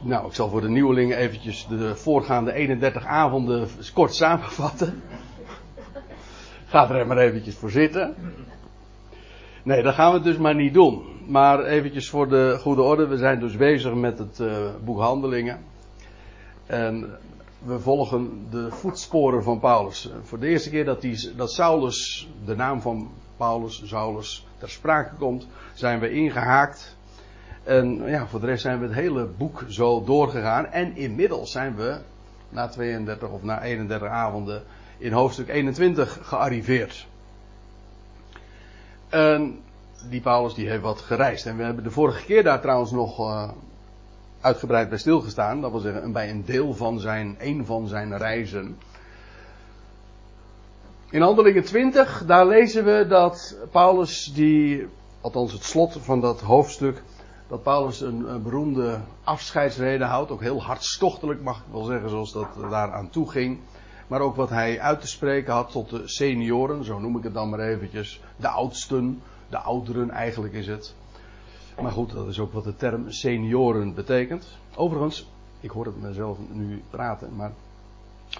Nou, ik zal voor de nieuwelingen eventjes de voorgaande 31 avonden kort samenvatten. Gaat er maar eventjes voor zitten. Nee, dat gaan we dus maar niet doen. Maar eventjes voor de goede orde. We zijn dus bezig met het uh, boek Handelingen. En we volgen de voetsporen van Paulus. Voor de eerste keer dat, die, dat Saulus, de naam van Paulus, Saulus, ter sprake komt, zijn we ingehaakt. En ja, voor de rest zijn we het hele boek zo doorgegaan. En inmiddels zijn we na 32 of na 31 avonden in hoofdstuk 21 gearriveerd. En die Paulus die heeft wat gereisd. En we hebben de vorige keer daar trouwens nog uh, uitgebreid bij stilgestaan. Dat wil zeggen, bij een deel van zijn, een van zijn reizen. In Handelingen 20, daar lezen we dat Paulus die, althans het slot van dat hoofdstuk, dat Paulus een, beroemde afscheidsrede houdt. Ook heel hartstochtelijk mag ik wel zeggen, zoals dat daaraan toe ging. Maar ook wat hij uit te spreken had tot de senioren, zo noem ik het dan maar eventjes. De oudsten, de ouderen eigenlijk is het. Maar goed, dat is ook wat de term senioren betekent. Overigens, ik hoor het mezelf nu praten, maar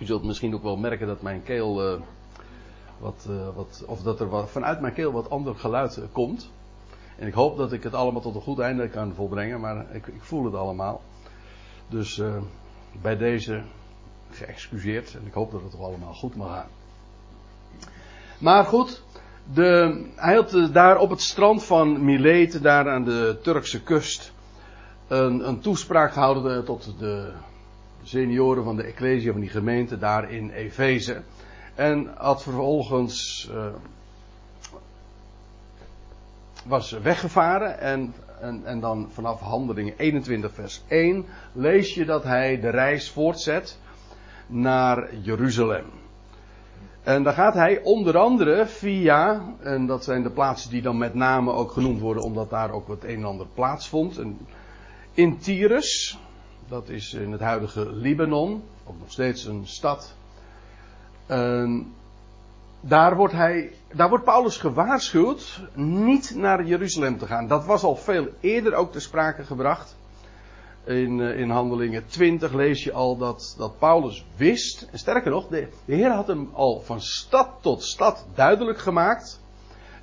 u zult misschien ook wel merken dat mijn keel. Uh, wat, uh, wat, of dat er vanuit mijn keel wat ander geluid uh, komt. En ik hoop dat ik het allemaal tot een goed einde kan volbrengen, maar ik, ik voel het allemaal. Dus bij deze geëxcuseerd en ik hoop dat het toch allemaal goed mag gaan. Maar goed, de, hij had daar op het strand van Milet, daar aan de Turkse kust, een, een toespraak gehouden tot de senioren van de Ecclesia van die gemeente daar in Efeze. En had vervolgens uh, was weggevaren en, en, en dan vanaf handelingen 21 vers 1 lees je dat hij de reis voortzet naar Jeruzalem. En dan gaat hij onder andere via, en dat zijn de plaatsen die dan met name ook genoemd worden, omdat daar ook het een en ander plaatsvond. In Tyrus, dat is in het huidige Libanon, ook nog steeds een stad. En daar wordt, hij, daar wordt Paulus gewaarschuwd niet naar Jeruzalem te gaan. Dat was al veel eerder ook te sprake gebracht. In, eh, in Handelingen 20 lees je al dat, dat Paulus wist, en sterker nog, de, de Heer had hem al van stad tot stad duidelijk gemaakt,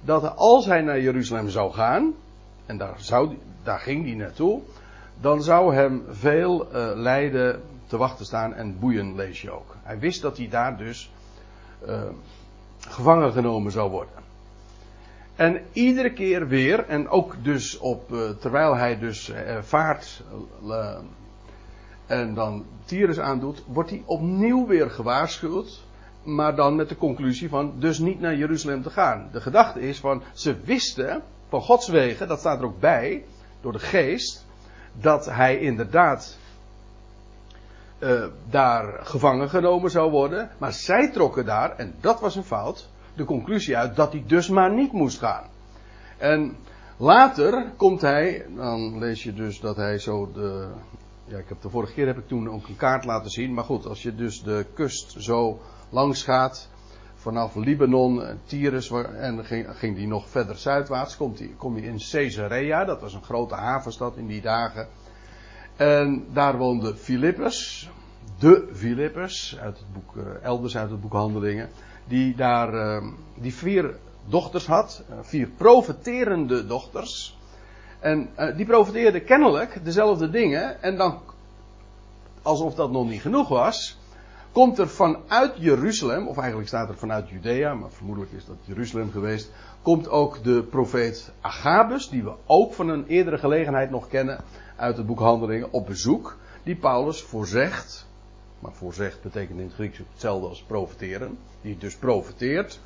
dat als hij naar Jeruzalem zou gaan, en daar, zou, daar ging hij naartoe, dan zou hem veel uh, lijden te wachten staan en boeien, lees je ook. Hij wist dat hij daar dus uh, gevangen genomen zou worden. En iedere keer weer, en ook dus op, uh, terwijl hij dus uh, vaart uh, en dan Tyrus aandoet, wordt hij opnieuw weer gewaarschuwd. Maar dan met de conclusie van dus niet naar Jeruzalem te gaan. De gedachte is van ze wisten van Gods wegen, dat staat er ook bij, door de geest, dat hij inderdaad daar gevangen genomen zou worden. Maar zij trokken daar, en dat was een fout, de conclusie uit dat hij dus maar niet moest gaan. En later komt hij, dan lees je dus dat hij zo de. Ja, ik heb de vorige keer heb ik toen ook een kaart laten zien. Maar goed, als je dus de kust zo langs gaat. Vanaf Libanon, Tyrus, en ging, ging die nog verder zuidwaarts. Komt die, kom je in Caesarea, dat was een grote havenstad in die dagen. En daar woonde Philippus, de Philippus, uit het boek, elders uit het boek Handelingen die daar uh, die vier dochters had, uh, vier profeterende dochters. En uh, die profeteerden kennelijk dezelfde dingen. En dan, alsof dat nog niet genoeg was, komt er vanuit Jeruzalem, of eigenlijk staat er vanuit Judea, maar vermoedelijk is dat Jeruzalem geweest, komt ook de profeet Agabus, die we ook van een eerdere gelegenheid nog kennen uit het boek Handelingen, op bezoek. Die Paulus voorzegt, maar voorzegt betekent in het Grieks hetzelfde als profeteren die dus profeteert,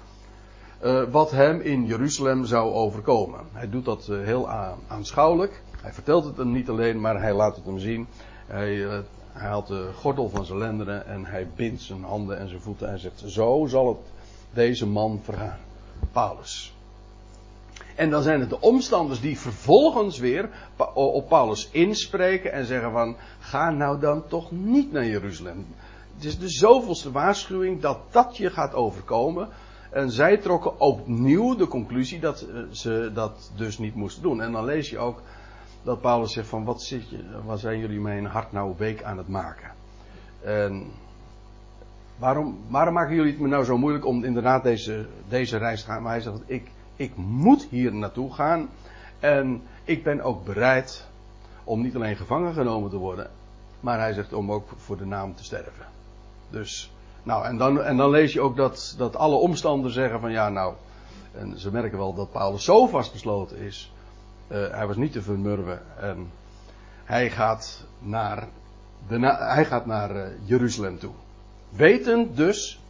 uh, wat hem in Jeruzalem zou overkomen. Hij doet dat uh, heel aanschouwelijk. Hij vertelt het hem niet alleen, maar hij laat het hem zien. Hij, uh, hij haalt de gordel van zijn lendenen en hij bindt zijn handen en zijn voeten en zegt: Zo zal het deze man vergaan. Paulus. En dan zijn het de omstanders die vervolgens weer op Paulus inspreken en zeggen van ga nou dan toch niet naar Jeruzalem het is de zoveelste waarschuwing dat dat je gaat overkomen. En zij trokken opnieuw de conclusie dat ze dat dus niet moesten doen. En dan lees je ook dat Paulus zegt van wat, zit je, wat zijn jullie mijn hart nou week aan het maken? En waarom, waarom maken jullie het me nou zo moeilijk om inderdaad deze, deze reis te gaan? Maar hij zegt, ik, ik moet hier naartoe gaan. En ik ben ook bereid om niet alleen gevangen genomen te worden, maar hij zegt om ook voor de naam te sterven. Dus, nou, en dan, en dan lees je ook dat, dat alle omstanders zeggen van ja, nou, en ze merken wel dat Paulus zo vastbesloten is. Uh, hij was niet te vermurwen. En hij gaat naar, de, hij gaat naar uh, Jeruzalem toe. Wetend dus,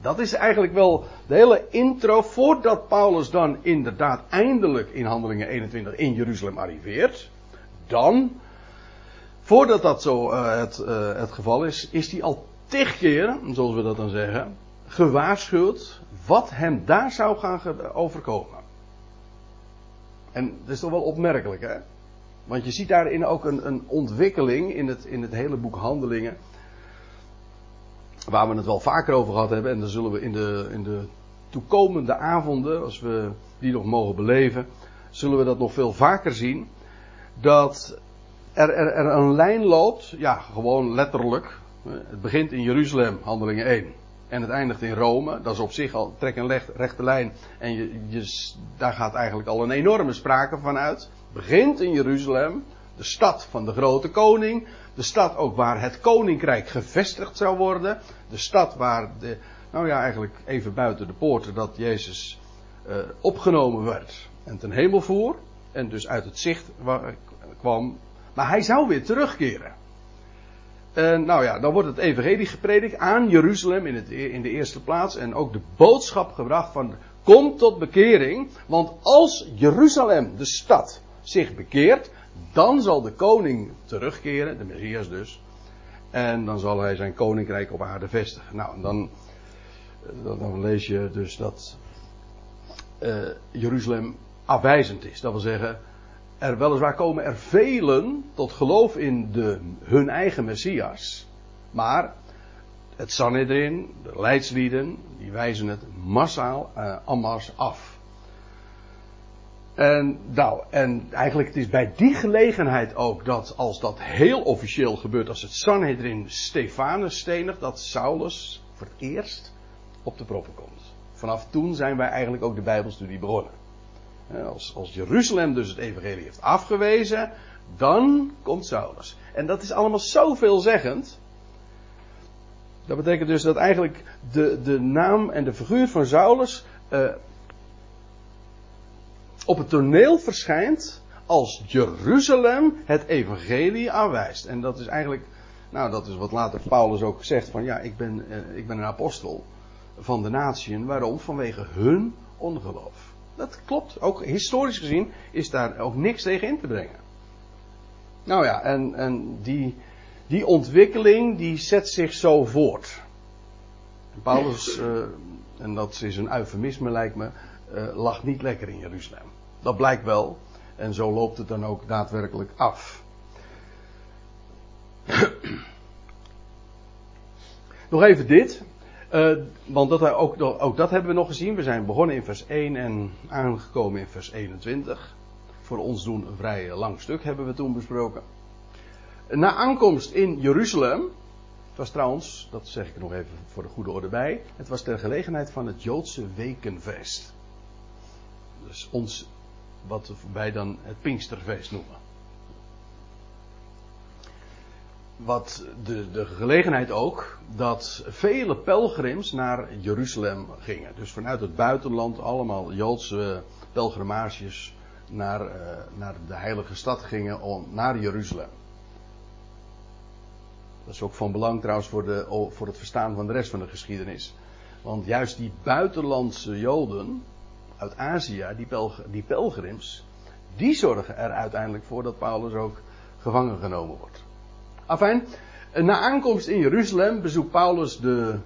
dat is eigenlijk wel de hele intro voordat Paulus dan inderdaad eindelijk in Handelingen 21 in Jeruzalem arriveert. Dan, voordat dat zo uh, het, het geval is, is hij al tig zoals we dat dan zeggen, gewaarschuwd wat hem daar zou gaan overkomen. En dat is toch wel opmerkelijk, hè? Want je ziet daarin ook een, een ontwikkeling in het, in het hele boek Handelingen. Waar we het wel vaker over gehad hebben. En dan zullen we in de, in de toekomende avonden, als we die nog mogen beleven, zullen we dat nog veel vaker zien. Dat er, er een lijn loopt, ja, gewoon letterlijk. Het begint in Jeruzalem, handelingen 1. En het eindigt in Rome. Dat is op zich al, trek een rechte lijn. En je, daar gaat eigenlijk al een enorme sprake van uit. Begint in Jeruzalem. De stad van de grote koning. De stad ook waar het koninkrijk gevestigd zou worden. De stad waar de, nou ja, eigenlijk even buiten de poorten dat Jezus uh, opgenomen werd. En ten hemel voer. En dus uit het zicht kwam. Maar hij zou weer terugkeren. En nou ja, dan wordt het evangelie gepredikt aan Jeruzalem in, het, e- in de eerste plaats. En ook de boodschap gebracht van kom tot bekering. Want als Jeruzalem, de stad, zich bekeert, dan zal de koning terugkeren, de Messias dus. En dan zal hij zijn koninkrijk op aarde vestigen. Nou, dan, dan, lees je dus dat uh, Jeruzalem afwijzend is. Dat wil zeggen, er weliswaar komen er velen tot geloof in de, hun eigen Messias. Maar het Sanhedrin, de leidslieden, die wijzen het massaal uh, amas af. En, nou, en eigenlijk het is bij die gelegenheid ook dat als dat heel officieel gebeurt, als het Sanhedrin Stefanus stenigt, dat Saulus voor het eerst op de proppen komt. Vanaf toen zijn wij eigenlijk ook de Bijbelstudie begonnen. Als, als Jeruzalem dus het evangelie heeft afgewezen, dan komt Saulus. En dat is allemaal zo veelzeggend. Dat betekent dus dat eigenlijk de, de naam en de figuur van Saulus uh, op het toneel verschijnt als Jeruzalem het evangelie aanwijst. En dat is eigenlijk, nou dat is wat later Paulus ook zegt van ja, ik ben, uh, ik ben een apostel van de natieën. Waarom? Vanwege hun ongeloof. Dat klopt. Ook historisch gezien is daar ook niks tegen in te brengen. Nou ja, en, en die, die ontwikkeling die zet zich zo voort. En Paulus, uh, en dat is een eufemisme lijkt me, uh, lag niet lekker in Jeruzalem. Dat blijkt wel. En zo loopt het dan ook daadwerkelijk af. Nog even dit. Uh, want dat, ook, ook dat hebben we nog gezien. We zijn begonnen in vers 1 en aangekomen in vers 21. Voor ons doen een vrij lang stuk hebben we toen besproken. Na aankomst in Jeruzalem. Het was trouwens, dat zeg ik er nog even voor de goede orde bij. Het was ter gelegenheid van het Joodse Wekenfeest. Dus ons, wat wij dan het Pinksterfeest noemen. Wat de, de gelegenheid ook dat vele pelgrims naar Jeruzalem gingen. Dus vanuit het buitenland allemaal Joodse pelgrimages naar, uh, naar de heilige stad gingen om, naar Jeruzalem. Dat is ook van belang trouwens voor, de, voor het verstaan van de rest van de geschiedenis. Want juist die buitenlandse Joden uit Azië, die, die pelgrims, die zorgen er uiteindelijk voor dat Paulus ook gevangen genomen wordt. Afijn, na aankomst in Jeruzalem bezoekt Paulus de,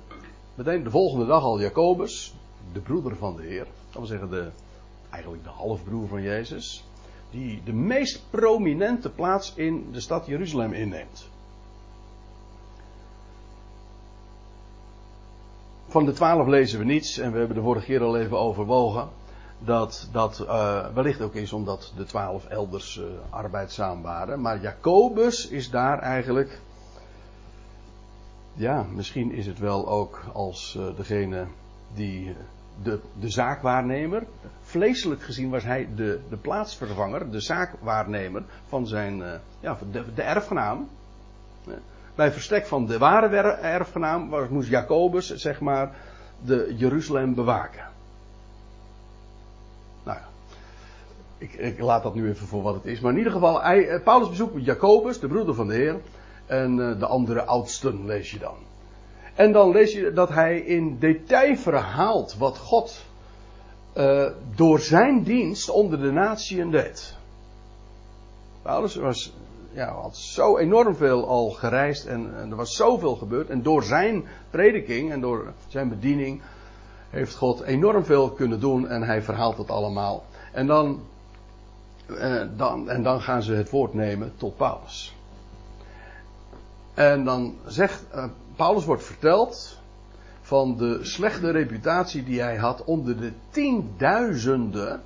meteen de volgende dag al Jacobus, de broeder van de Heer. Dat wil zeggen, de, eigenlijk de halfbroer van Jezus. Die de meest prominente plaats in de stad Jeruzalem inneemt. Van de twaalf lezen we niets en we hebben de vorige keer al even overwogen. Dat dat uh, wellicht ook is omdat de twaalf elders uh, arbeidzaam waren. Maar Jacobus is daar eigenlijk. Ja, misschien is het wel ook als uh, degene die de, de zaakwaarnemer. Vleeselijk gezien was hij de, de plaatsvervanger, de zaakwaarnemer van zijn ja, de, de erfgenaam. Bij verstek van de ware erfgenaam was, moest Jacobus, zeg maar, de Jeruzalem bewaken. Ik, ik, laat dat nu even voor wat het is. Maar in ieder geval, eh, Paulus bezoekt Jacobus, de broeder van de Heer. En uh, de andere oudsten lees je dan. En dan lees je dat hij in detail verhaalt wat God uh, door zijn dienst onder de natieën deed. Paulus was ja, had zo enorm veel al gereisd en, en, er was zoveel gebeurd. En door zijn prediking en door zijn bediening heeft God enorm veel kunnen doen en hij verhaalt het allemaal. En dan, eh, dan, en dan gaan ze het woord nemen tot Paulus. En dan zegt, uh, Paulus wordt verteld van de slechte reputatie die hij had onder de tienduizenden,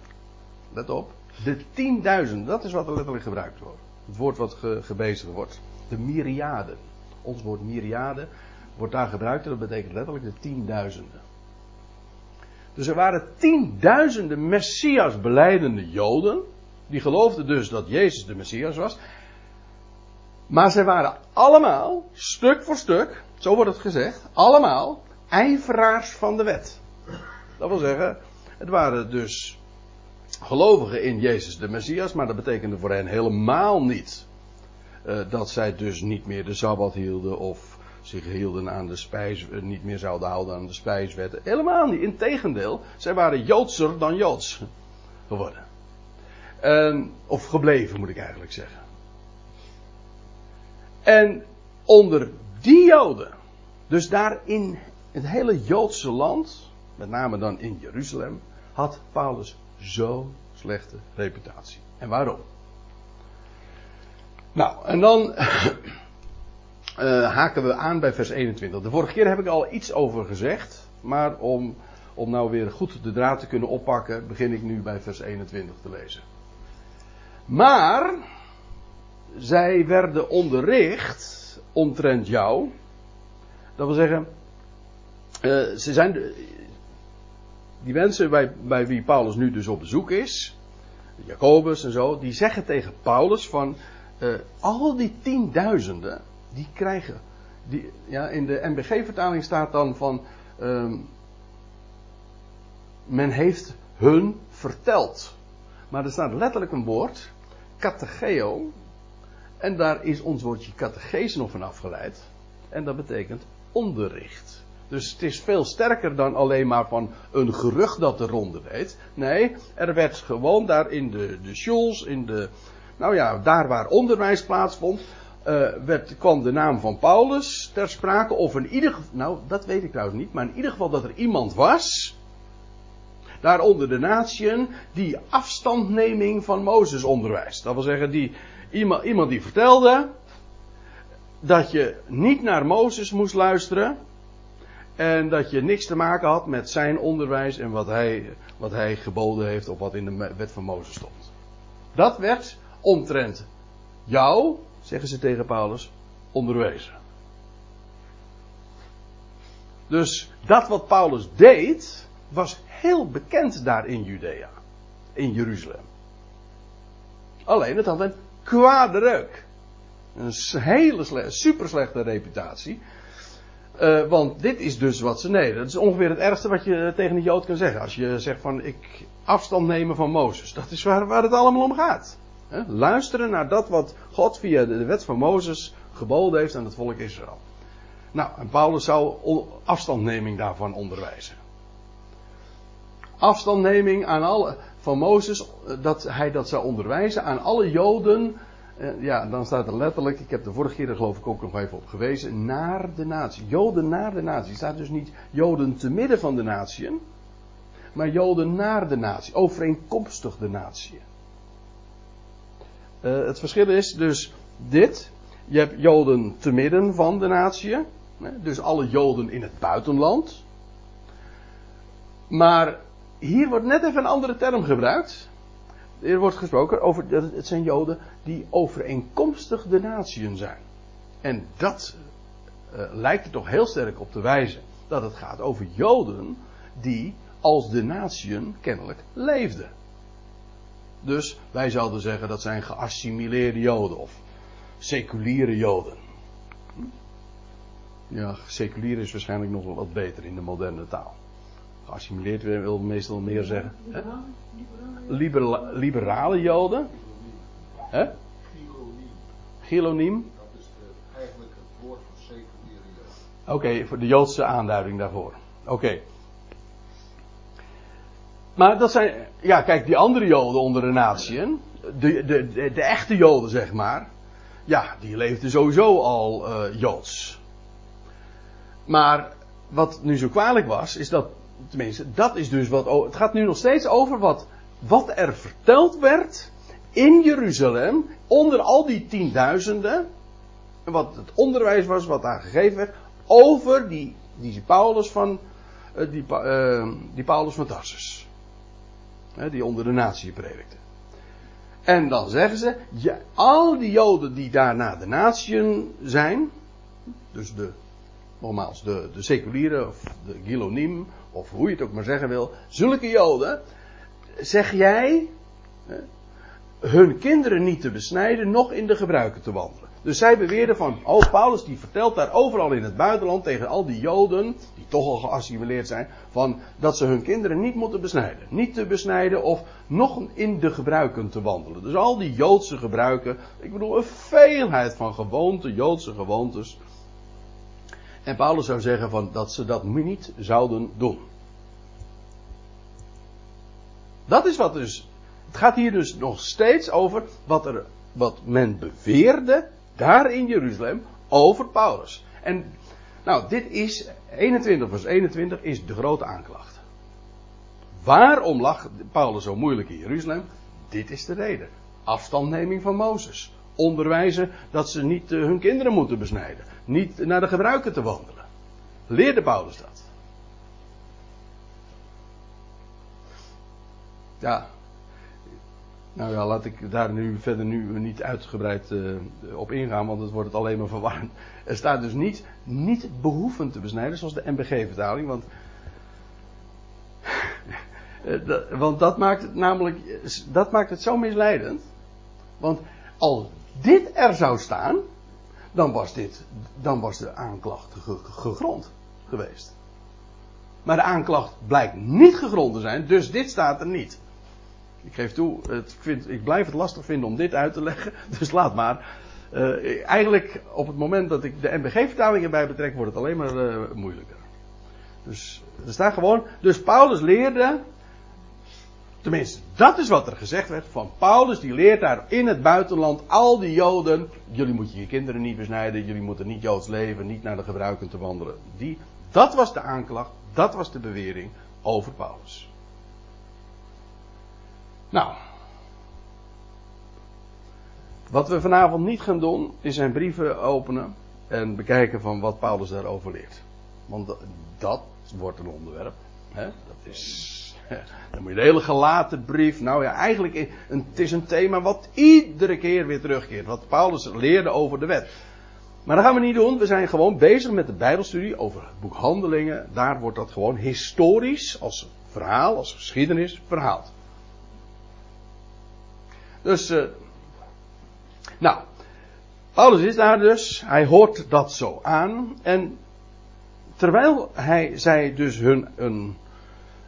let op, de tienduizenden, dat is wat er letterlijk gebruikt wordt. Het woord wat ge, gebezigd wordt. De myriaden. Ons woord myriade wordt daar gebruikt en dat betekent letterlijk de tienduizenden. Dus er waren tienduizenden Messias beleidende Joden. Die geloofden dus dat Jezus de Messias was. Maar zij waren allemaal, stuk voor stuk, zo wordt het gezegd, allemaal ijveraars van de wet. Dat wil zeggen, het waren dus gelovigen in Jezus de Messias, maar dat betekende voor hen helemaal niet uh, dat zij dus niet meer de Sabbat hielden of zich hielden aan de spijs, uh, niet meer zouden houden aan de spijswetten. Helemaal niet. Integendeel, zij waren Joodser dan Joods geworden. Uh, of gebleven moet ik eigenlijk zeggen. En onder die Joden, dus daar in het hele Joodse land, met name dan in Jeruzalem, had Paulus zo'n slechte reputatie. En waarom? Nou, en dan uh, haken we aan bij vers 21. De vorige keer heb ik al iets over gezegd, maar om, om nou weer goed de draad te kunnen oppakken, begin ik nu bij vers 21 te lezen. Maar zij werden onderricht omtrent jou. Dat wil zeggen, uh, ze zijn, die mensen bij, bij wie Paulus nu dus op bezoek is, Jacobus en zo, die zeggen tegen Paulus van uh, al die tienduizenden, die krijgen, die, ja, in de MBG-vertaling staat dan van, um, men heeft hun verteld. Maar er staat letterlijk een woord, catecheo, en daar is ons woordje catechese nog van afgeleid. En dat betekent onderricht. Dus het is veel sterker dan alleen maar van een gerucht dat de ronde deed. Nee, er werd gewoon daar in de, de schools, in de, nou ja, daar waar onderwijs plaatsvond, uh, werd, kwam de naam van Paulus ter sprake. Of in ieder geval, nou dat weet ik trouwens niet, maar in ieder geval dat er iemand was, daar onder de natieën, die afstandneming van Mozes onderwijst. Dat wil zeggen, die, iemand, iemand die vertelde dat je niet naar Mozes moest luisteren, en dat je niks te maken had met zijn onderwijs en wat hij, wat hij geboden heeft of wat in de wet van Mozes stond. Dat werd omtrent jou, zeggen ze tegen Paulus, onderwezen. Dus dat wat Paulus deed, was heel bekend daar in Judea, in Jeruzalem. Alleen het had een kwade reuk. Een hele super slechte reputatie. Uh, want dit is dus wat ze nee, Dat is ongeveer het ergste wat je tegen een Jood kan zeggen. Als je zegt van ik afstand nemen van Mozes. Dat is waar, waar het allemaal om gaat. Luisteren naar dat wat God via de wet van Mozes geboden heeft aan het volk Israël. Nou, en Paulus zou afstandneming daarvan onderwijzen. Afstandneming aan alle, van Mozes, dat hij dat zou onderwijzen aan alle Joden uh, ja, dan staat er letterlijk, ik heb de vorige keer er geloof ik ook nog even op gewezen, naar de natie. Joden naar de natie. Staat dus niet Joden te midden van de natieën, maar Joden naar de natie, overeenkomstig de natie. Uh, het verschil is dus dit. Je hebt Joden te midden van de natie, dus alle Joden in het buitenland. Maar hier wordt net even een andere term gebruikt. Er wordt gesproken over, het zijn Joden die overeenkomstig de natieën zijn. En dat uh, lijkt er toch heel sterk op te wijzen dat het gaat over Joden die als de natieën kennelijk leefden. Dus wij zouden zeggen dat zijn geassimileerde Joden of seculiere Joden. Ja, seculier is waarschijnlijk nog wel wat beter in de moderne taal. Geassimileerd wil meestal meer zeggen. Hè? Libera liberale Joden. Hè? Giloniem. Dat is eigenlijk het woord voor. Oké, voor de Joodse aanduiding daarvoor. Oké. Maar dat zijn, ja, kijk, die andere Joden onder de natieën, de, de, de, de echte Joden zeg maar, ja, die leefden sowieso al uh, Joods. Maar wat nu zo kwalijk was, is dat, tenminste, dat is dus wat, het gaat nu nog steeds over wat, wat er verteld werd in Jeruzalem, onder al die tienduizenden, wat het onderwijs was wat daar gegeven werd, over die, Paulus van, uh, die, uh, die Paulus van Tarsus die onder de natie predikte. En dan zeggen ze, ja, al die Joden die daar naar de natieën zijn, dus de, nogmaals, de, de seculiere of de Gilonim, of hoe je het ook maar zeggen wil, zulke Joden, zeg jij hun kinderen niet te besnijden, nog in de gebruiken te wandelen. Dus zij beweerden van, oh Paulus die vertelt daar overal in het buitenland tegen al die Joden, die toch al geassimileerd zijn, van dat ze hun kinderen niet moeten besnijden. Niet te besnijden of nog in de gebruiken te wandelen. Dus al die Joodse gebruiken, ik bedoel een veelheid van gewoonten, Joodse gewoontes. En Paulus zou zeggen van dat ze dat niet zouden doen. Dat is wat dus. Het gaat hier dus nog steeds over wat, er, wat men beweerde daar in Jeruzalem over Paulus. En nou, dit is 21 vers 21 is de grote aanklacht. Waarom lag Paulus zo moeilijk in Jeruzalem? Dit is de reden. Afstandneming van Mozes. Onderwijzen dat ze niet uh, hun kinderen moeten besnijden. Niet naar de gebruiken te wandelen. Leerde Paulus dat? Ja, nou ja, laat ik daar nu verder nu niet uitgebreid uh, op ingaan, want het wordt het alleen maar verwarrend. Er staat dus niet, niet behoeven te besnijden, zoals de MBG-vertaling, want, uh, want dat maakt het namelijk, dat maakt het zo misleidend. Want als dit er zou staan, dan was dit, dan was de aanklacht gegrond geweest. Maar de aanklacht blijkt niet gegrond te zijn, dus dit staat er niet. Ik geef toe, het, ik blijf het lastig vinden om dit uit te leggen. Dus laat maar. Uh, eigenlijk op het moment dat ik de MBG-vertaling erbij betrek, wordt het alleen maar uh, moeilijker. Dus er staat gewoon. Dus Paulus leerde. Tenminste, dat is wat er gezegd werd. Van Paulus, die leert daar in het buitenland al die Joden. Jullie moeten je kinderen niet besnijden. Jullie moeten niet Joods leven. Niet naar de gebruiken te wandelen. Die, dat was de aanklacht. Dat was de bewering over Paulus. Nou. Wat we vanavond niet gaan doen, is zijn brieven openen en bekijken van wat Paulus daarover leert. Want dat, wordt een onderwerp. Hè? Dat is. Dan moet je de hele gelaten brief. Nou ja, eigenlijk. Een, het is een thema wat iedere keer weer terugkeert. Wat Paulus leerde over de wet. Maar dat gaan we niet doen. We zijn gewoon bezig met de Bijbelstudie over het boek Handelingen. Daar wordt dat gewoon historisch als verhaal, als geschiedenis verhaald. Dus, uh, nou, Paulus is daar dus, hij hoort dat zo aan. En terwijl hij zij dus hun, hun,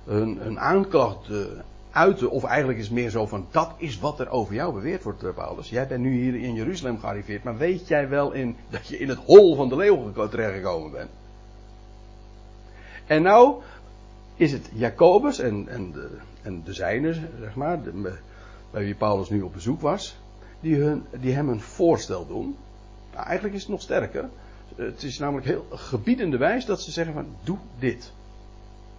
hun, hun aanklacht uh, uitte, of eigenlijk is het meer zo van, dat is wat er over jou beweerd wordt, uh, Paulus. Jij bent nu hier in Jeruzalem gearriveerd, maar weet jij wel in, dat je in het hol van de leeuw terechtgekomen bent? En nou is het Jacobus en, en, de, en de zeg maar, bij wie Paulus nu op bezoek was, die, hun, die hem een voorstel doen. Nou, eigenlijk is het nog sterker. Het is namelijk heel gebiedende wijs dat ze zeggen van doe dit.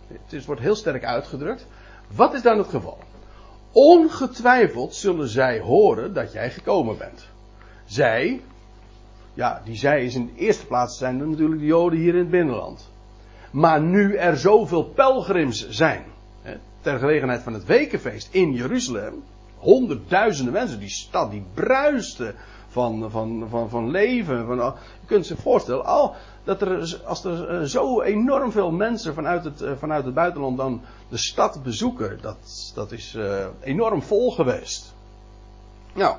Het wordt heel sterk uitgedrukt. Wat is dan het geval? Ongetwijfeld zullen zij horen dat jij gekomen bent. Zij, ja, die zij is in de eerste plaats zijn er natuurlijk de Joden hier in het binnenland. Maar nu er zoveel pelgrims zijn, ter gelegenheid van het wekenfeest in Jeruzalem. Honderdduizenden mensen, die stad die bruiste van, van, van, van leven. Van, je kunt zich voorstellen, al, dat er, als er eh, zo enorm veel mensen vanuit het, eh, vanuit het buitenland dan de stad bezoeken, dat, dat is uh, enorm vol geweest. Nou,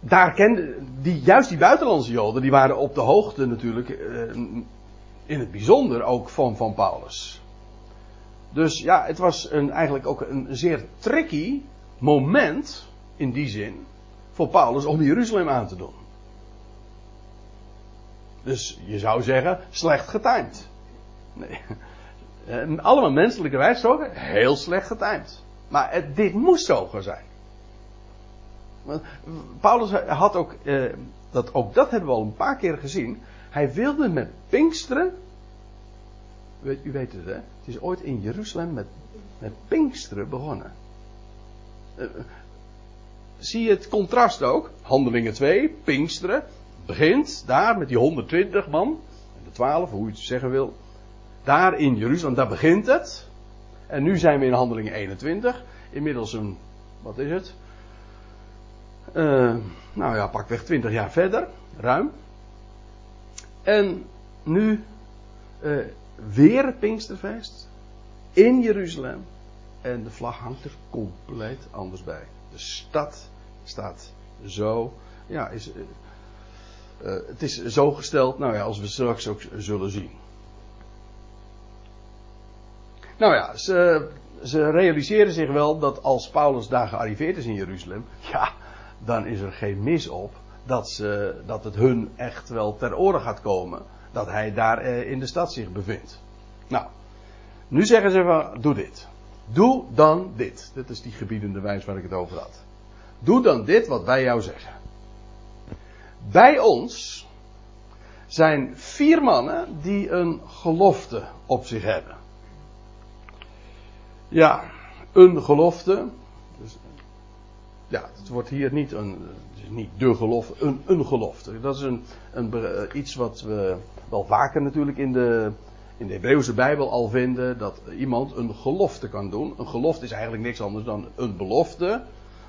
daar kenden, die, juist die buitenlandse Joden, die waren op de hoogte natuurlijk, in het bijzonder ook van, van Paulus. Dus ja, het was een, eigenlijk ook een zeer tricky moment, in die zin, voor Paulus om Jeruzalem aan te doen. Dus je zou zeggen, slecht getimed. Nee. Allemaal menselijke wijs toch? Heel slecht getimed. Maar het, dit moest zo zijn. Paulus had ook, eh, dat, ook dat hebben we al een paar keer gezien. Hij wilde met Pinksteren. U weet het hè? Het is ooit in Jeruzalem met, met Pinksteren begonnen. Uh, zie je het contrast ook? Handelingen 2, Pinksteren begint daar met die 120 man, de 12, hoe je het zeggen wil. Daar in Jeruzalem, daar begint het. En nu zijn we in handelingen 21. Inmiddels een, wat is het? Uh, nou ja, pakweg 20 jaar verder, ruim. En nu uh, weer het Pinksterfeest in Jeruzalem. En de vlag hangt er compleet anders bij. De stad staat zo, ja, is, uh, het is zo gesteld, nou ja, als we straks ook zullen zien. Nou ja, ze, ze realiseren zich wel dat als Paulus daar gearriveerd is in Jeruzalem, ja, dan is er geen mis op dat, ze, dat het hun echt wel ter oren gaat komen dat hij daar uh, in de stad zich bevindt. Nou, nu zeggen ze van, doe dit. Doe dan dit. Dit is die gebiedende wijs waar ik het over had. Doe dan dit wat wij jou zeggen. Bij ons zijn vier mannen die een gelofte op zich hebben. Ja, een gelofte. Dus, ja, het wordt hier niet een, niet de gelofte, een, een gelofte. Dat is een, een, eh, iets wat we wel vaker natuurlijk in de, in de Hebreeuwse Bijbel al vinden. Dat iemand een gelofte kan doen. Een gelofte is eigenlijk niks anders dan een belofte.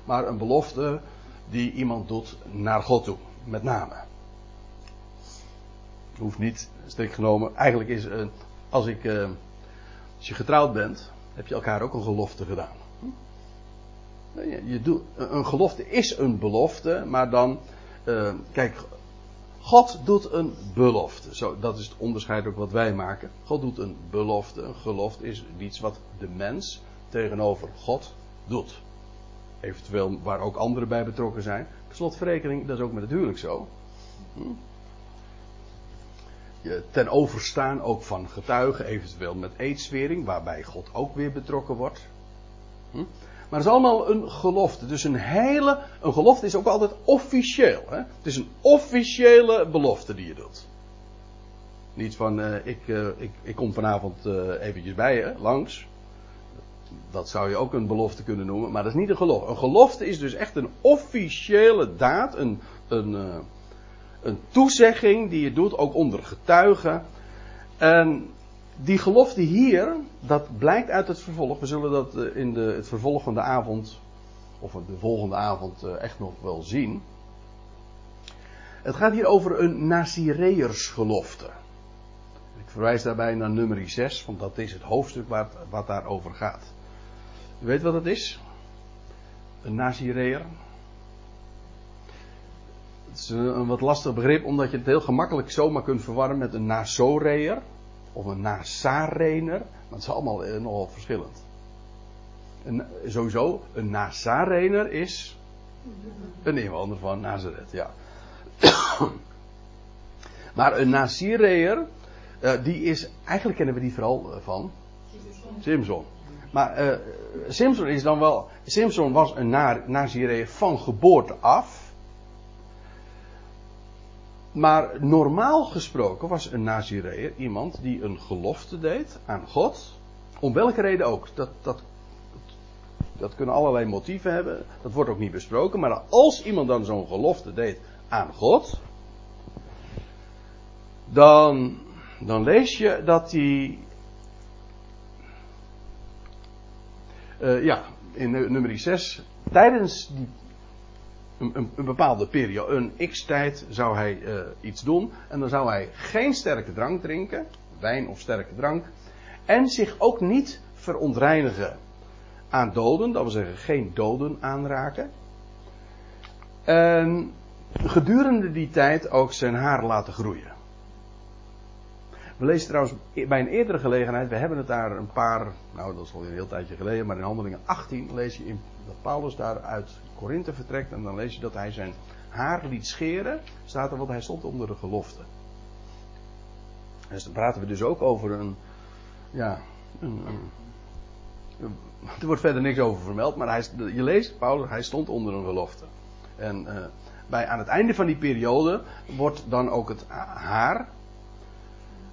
Maar een belofte die iemand doet naar God toe met name. Hoeft niet, strikt genomen. Eigenlijk is, uh, als, ik, uh, als je getrouwd bent, heb je elkaar ook een gelofte gedaan. Je, je doet, een gelofte is een belofte, maar dan, uh, kijk, God doet een belofte. Zo, dat is het onderscheid ook wat wij maken. God doet een belofte. Een gelofte is iets wat de mens tegenover God doet. Eventueel waar ook anderen bij betrokken zijn. Slotverrekening, dat is ook met het huwelijk zo. Hm? Ten overstaan ook van getuigen, eventueel met eedswering, waarbij God ook weer betrokken wordt. Maar het is allemaal een gelofte. Dus een hele. Een gelofte is ook altijd officieel. Hè? Het is een officiële belofte die je doet. Niet van uh, ik, uh, ik, ik kom vanavond uh, eventjes bij je langs dat zou je ook een belofte kunnen noemen, maar dat is niet een gelofte. Een gelofte is dus echt een officiële daad, een, een, een toezegging die je doet, ook onder getuigen. En die gelofte hier, dat blijkt uit het vervolg. We zullen dat uh, in de, het vervolg van de avond, of de volgende avond, uh, echt nog wel zien. Het gaat hier over een Nazireërsgelofte. Ik verwijs daarbij naar nummer 6, want dat is het hoofdstuk waar, wat daarover gaat. Weet wat het is? Een Nazireer. Het is een, wat lastig begrip, omdat je het heel gemakkelijk zomaar kunt verwarren met een Nazoreer. Of een Nazarener. Maar het is allemaal eh, nogal verschillend. Een, sowieso, een Nazarener is een inwoner van Nazareth, ja. maar een Nazireer, uh, die is, eigenlijk kennen we die vooral uh, van Simpson. Maar uh, Simpson is dan wel. Simpson was een Nazireër van geboorte af. Maar normaal gesproken was een Nazireër iemand die een gelofte deed aan God. Om welke reden ook. Dat, dat, dat kunnen allerlei motieven hebben. Dat wordt ook niet besproken. Maar als iemand dan zo'n gelofte deed aan God. Dan, dan lees je dat die. Eh, ja, in nummer 6. Tijdens die een, een, bepaalde periode, een x-tijd, zou hij uh, iets doen. En dan zou hij geen sterke drank drinken, wijn of sterke drank. En zich ook niet verontreinigen aan doden, dat wil zeggen geen doden aanraken. En gedurende die tijd ook zijn haar laten groeien. We lezen trouwens bij een eerdere gelegenheid, we hebben het daar een paar, nou dat is al een heel tijdje geleden, maar in handelingen 18 lees je in, dat Paulus daar uit Korinthe vertrekt en dan lees je dat hij zijn haar liet scheren, staat er, want hij stond onder de gelofte. Dus dan praten we dus ook over een, ja, er wordt verder niks over vermeld, maar hij, je leest, Paulus, hij stond onder een gelofte. En uh, bij, aan het einde van die periode wordt dan ook het haar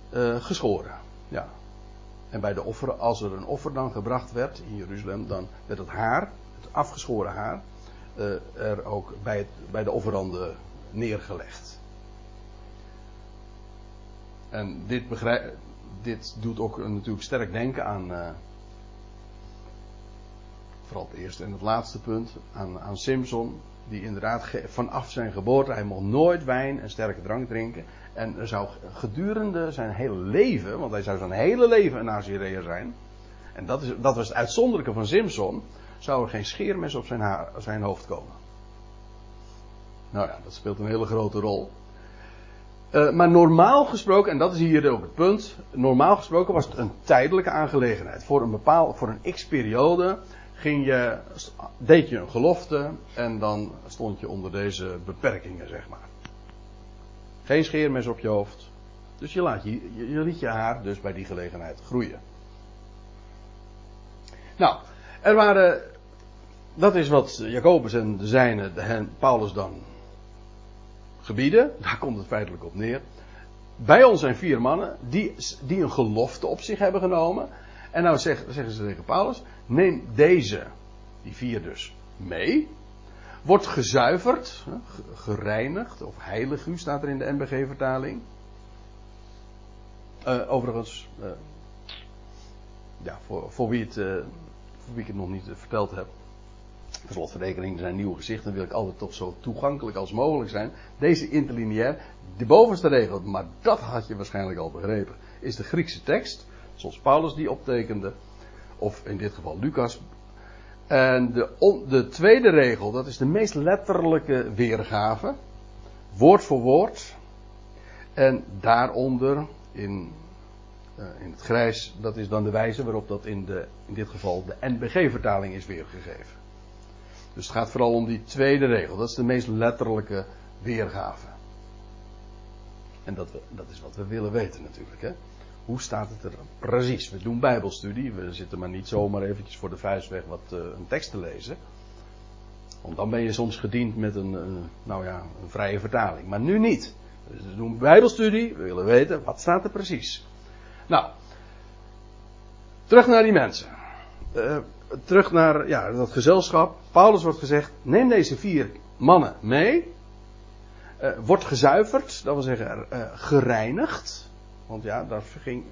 uh, geschoren. Ja. En bij de offer, als er een offer dan gebracht werd in Jeruzalem, dan werd het haar, het afgeschoren haar, uh, er ook bij, het, bij de offeranden neergelegd. En dit, begrijp, dit doet ook natuurlijk sterk denken aan. Uh, vooral het eerste en het laatste punt. Aan, aan Simpson. Die inderdaad vanaf zijn geboorte. Hij mocht nooit wijn en sterke drank drinken. En er zou gedurende zijn hele leven, want hij zou zijn hele leven een Nazireër zijn. En dat, is, dat was het uitzonderlijke van Simpson. Zou er geen scheermes op zijn, haar, zijn hoofd komen. Nou ja, dat speelt een hele grote rol. Uh, maar normaal gesproken, en dat is hier ook het punt. Normaal gesproken was het een tijdelijke aangelegenheid. Voor een bepaald, voor een x-periode ging je, deed je een gelofte en dan stond je onder deze beperkingen, zeg maar. Geen scheermes op je hoofd. Dus je, laat je, je, liet je haar dus bij die gelegenheid groeien. Nou, er waren. Dat is wat Jacobus en de zijnen, de Paulus dan gebieden. Daar komt het feitelijk op neer. Bij ons zijn vier mannen die, die een gelofte op zich hebben genomen. En nou zeggen ze tegen Paulus: neem deze, die vier dus, mee wordt gezuiverd, gereinigd, of heilig u staat er in de NBG-vertaling. Uh, overigens, uh, ja, voor, voor, wie het, uh, voor wie ik het nog niet verteld heb. Per slotverrekening zijn nieuwe gezichten, wil ik altijd toch zo toegankelijk als mogelijk zijn. Deze interlineair, de bovenste regel, maar dat had je waarschijnlijk al begrepen, is de Griekse tekst, zoals Paulus die optekende, of in dit geval Lucas en de, de, tweede regel, dat is de meest letterlijke weergave. Woord voor woord. En daaronder, in, uh, in het grijs, dat is dan de wijze waarop dat in, de, in dit geval de NBG-vertaling is weergegeven. Dus het gaat vooral om die tweede regel. Dat is de meest letterlijke weergave. En dat, dat is wat we willen weten natuurlijk. Hè? Hoe staat het er precies? We doen bijbelstudie. We zitten maar niet zomaar eventjes voor de vuist weg wat uh, een tekst te lezen. Want dan ben je soms gediend met een, uh, nou ja, een vrije vertaling. Maar nu niet. Dus we doen bijbelstudie. We willen weten, wat staat er precies? Nou. Terug naar die mensen. Uh, terug naar ja, dat gezelschap. Paulus wordt gezegd, neem deze vier mannen mee. wordt gezuiverd, dat wil zeggen gereinigd. Want ja, dat ging.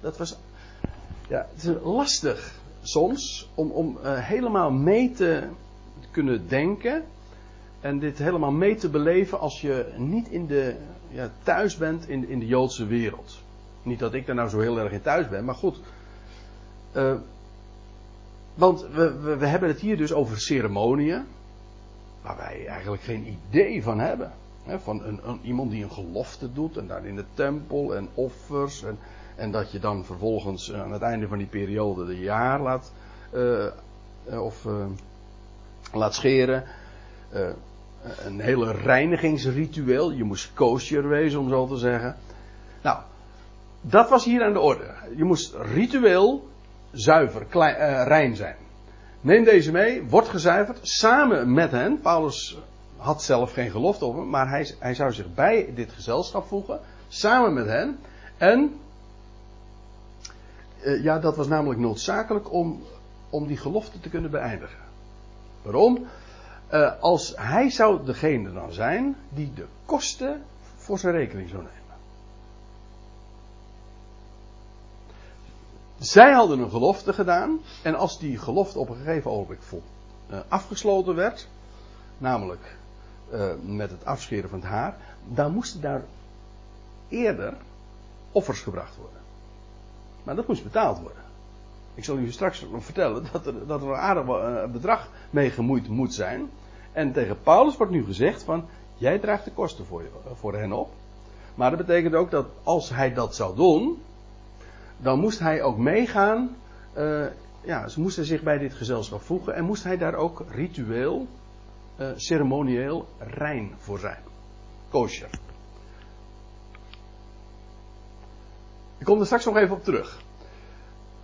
Dat was. Ja, het is lastig soms om, om uh, helemaal mee te kunnen denken. En dit helemaal mee te beleven als je niet in de, ja, thuis bent in, in de Joodse wereld. Niet dat ik daar nou zo heel erg in thuis ben, maar goed. Uh, want we, we, we hebben het hier dus over ceremonieën. Waar wij eigenlijk geen idee van hebben van een, een, iemand die een gelofte doet en daar in de tempel en offers. En, en dat je dan vervolgens aan het einde van die periode de jaar laat, uh, of, uh, laat scheren. Een hele reinigingsritueel. Je moest kosher wezen om zo te zeggen. Nou, dat was hier aan de orde. Je moest ritueel zuiver, klein, rein zijn. Neem deze mee, wordt gezuiverd samen met hen. Paulus had zelf geen gelofte op hem, maar hij, hij zou zich bij dit gezelschap voegen, samen met hen. En uh, ja, dat was namelijk noodzakelijk om, om die gelofte te kunnen beëindigen. Waarom? Uh, als hij zou degene dan zijn die de kosten voor zijn rekening zou nemen. zij hadden een gelofte gedaan. En als die gelofte op een gegeven ogenblik uh, afgesloten werd. Namelijk uh, met het afscheren van het haar. Dan moesten daar eerder offers gebracht worden. Maar dat moest betaald worden. Ik zal u straks vertellen dat er, dat een aardig uh, bedrag mee gemoeid moet zijn. En tegen Paulus wordt nu gezegd van, jij draagt de kosten voor, je, voor hen op. Maar dat betekent ook dat als hij dat zou doen, dan moest hij ook meegaan. Ja, ze moesten zich bij dit gezelschap voegen en moest hij daar ook ritueel, uh, ceremonieel rein voor zijn. Kosher. Ik kom er straks nog even op terug.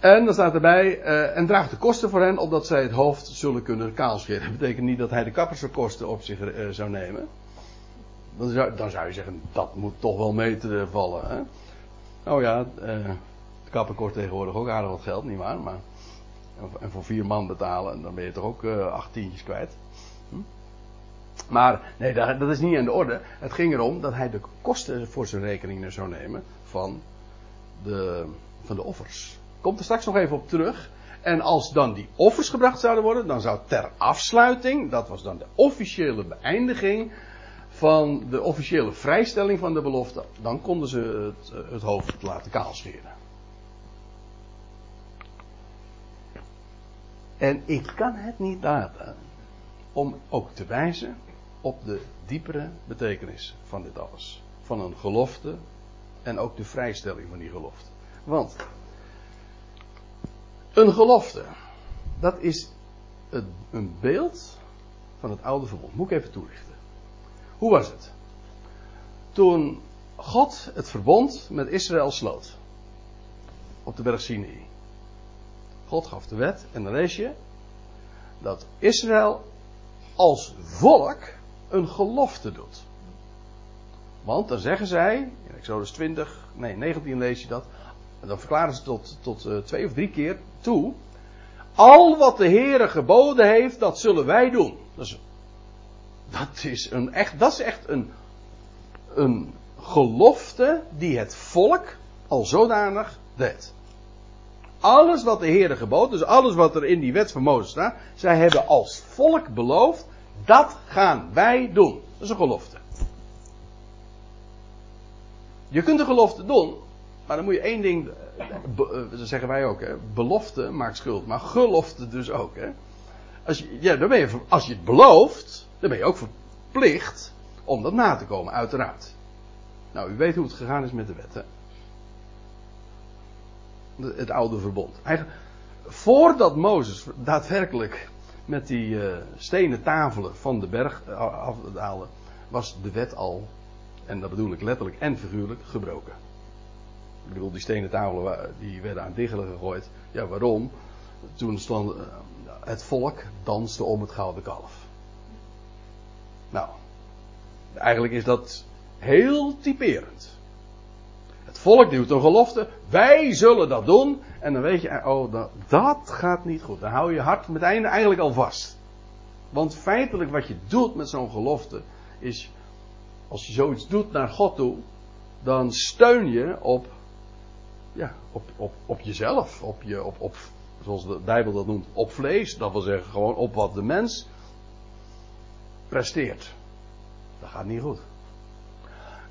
En dan staat erbij, uh, en draagt de kosten voor hen, opdat zij het hoofd zullen kunnen kaalscheren. Dat betekent niet dat hij de kapperskosten op zich uh, zou nemen. Dan zou, dan zou, je zeggen, dat moet toch wel mee te vallen. Hè? Nou ja, uh, de kapper kost tegenwoordig ook aardig wat geld, nietwaar? Maar, en voor vier man betalen, dan ben je toch ook acht tientjes kwijt. Maar nee, dat, dat is niet aan de orde. Het ging erom dat hij de kosten voor zijn rekening zou nemen van de, van de offers. Komt er straks nog even op terug. En als dan die offers gebracht zouden worden, dan zou ter afsluiting, dat was dan de officiële beëindiging van de officiële vrijstelling van de belofte, dan konden ze het, het hoofd laten kaalscheren. En ik kan het niet laten om ook te wijzen op de diepere betekenis van dit alles. Van een gelofte en ook de vrijstelling van die gelofte. Want een gelofte, dat is een beeld van het oude verbond. Moet ik even toelichten. Hoe was het? Toen God het verbond met Israël sloot. Op de berg Sinai. God gaf de wet en dan lees je dat Israël als volk een gelofte doet. Want dan zeggen zij, in Exodus 20, nee 19 lees je dat, dan verklaren ze tot, tot uh, twee of drie keer toe. Al wat de Heere geboden heeft, dat zullen wij doen. Dat is, is, een echt, dat is echt een, een gelofte die het volk al zodanig deed. Alles wat de Heere geboden, dus alles wat er in die wet van Mozes staat, zij hebben als volk beloofd, dat gaan wij doen. Dat is een gelofte. Je kunt een gelofte doen, maar dan moet je één ding, dat zeggen wij ook, hè, belofte maakt schuld, maar gelofte dus ook. Hè. Als, je, ja, dan ben je, als je het belooft, dan ben je ook verplicht om dat na te komen, uiteraard. Nou, u weet hoe het gegaan is met de wet? Het oude verbond. Voordat Mozes daadwerkelijk met die uh, stenen tafelen van de berg uh, afdaalde, was de wet al, en dat bedoel ik letterlijk en figuurlijk, gebroken. Ik bedoel, die stenen tafelen die werden aan diggelen gegooid. Ja, waarom? Toen stond eh, het volk danste om het gouden kalf. Nou, eigenlijk is dat heel typerend. Volk doet een gelofte, wij zullen dat doen. En dan weet je, oh, dat, dat gaat niet goed. Dan hou je hart meteen eigenlijk al vast. Want feitelijk wat je doet met zo'n gelofte is, als je zoiets doet naar God toe, dan steun je op ja, op, op, op jezelf, op je, op, op, zoals de Bijbel dat noemt, op vlees. Dat wil zeggen gewoon op wat de mens presteert. Dat gaat niet goed.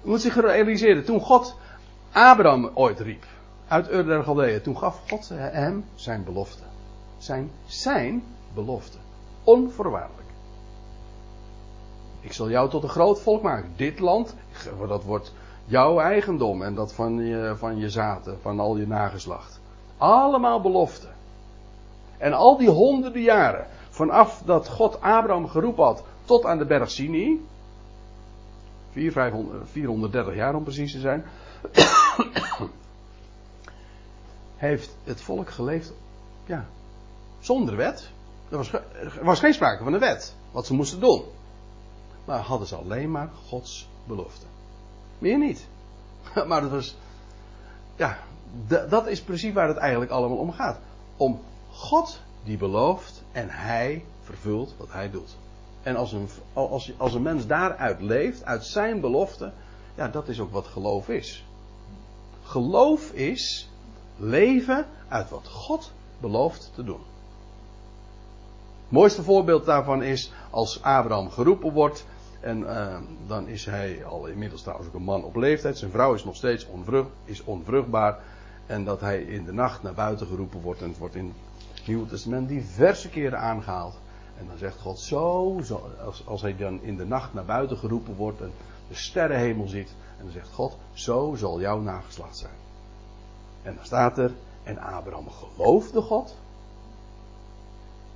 U moet zich realiseren, toen God Abraham ooit riep, uit Ur der Galdeeën, toen gaf God hem zijn belofte. Zijn, zijn belofte. Onvoorwaardelijk. Ik zal jou tot een groot volk maken. Dit land, dat wordt Jouw eigendom en dat van je, van je zaten, van al je nageslacht. Allemaal beloften. En al die honderden jaren, vanaf dat God Abraham geroepen had tot aan de berg Sinai, 430 jaar om precies te zijn, heeft het volk geleefd ja, zonder wet. Er was, geen sprake van een wet, wat ze moesten doen. Maar hadden ze alleen maar Gods belofte. Meer niet. maar dat was. Ja, dat is precies waar het eigenlijk allemaal om gaat. Om God die belooft en hij vervult wat hij doet. En als een, als, als een mens daaruit leeft, uit zijn belofte, ja, dat is ook wat geloof is. Geloof is leven uit wat God belooft te doen. Het mooiste voorbeeld daarvan is als Abraham geroepen wordt. En uh, dan is hij al inmiddels trouwens ook een man op leeftijd. Zijn vrouw is nog steeds onvrucht, is onvruchtbaar. En dat hij in de nacht naar buiten geroepen wordt. En het wordt in het Nieuwe Testament diverse keren aangehaald. En dan zegt God zo, zo als, als hij dan in de nacht naar buiten geroepen wordt en de sterrenhemel ziet. En dan zegt God, zo zal jouw nageslacht zijn. En dan staat er, en Abraham geloofde God.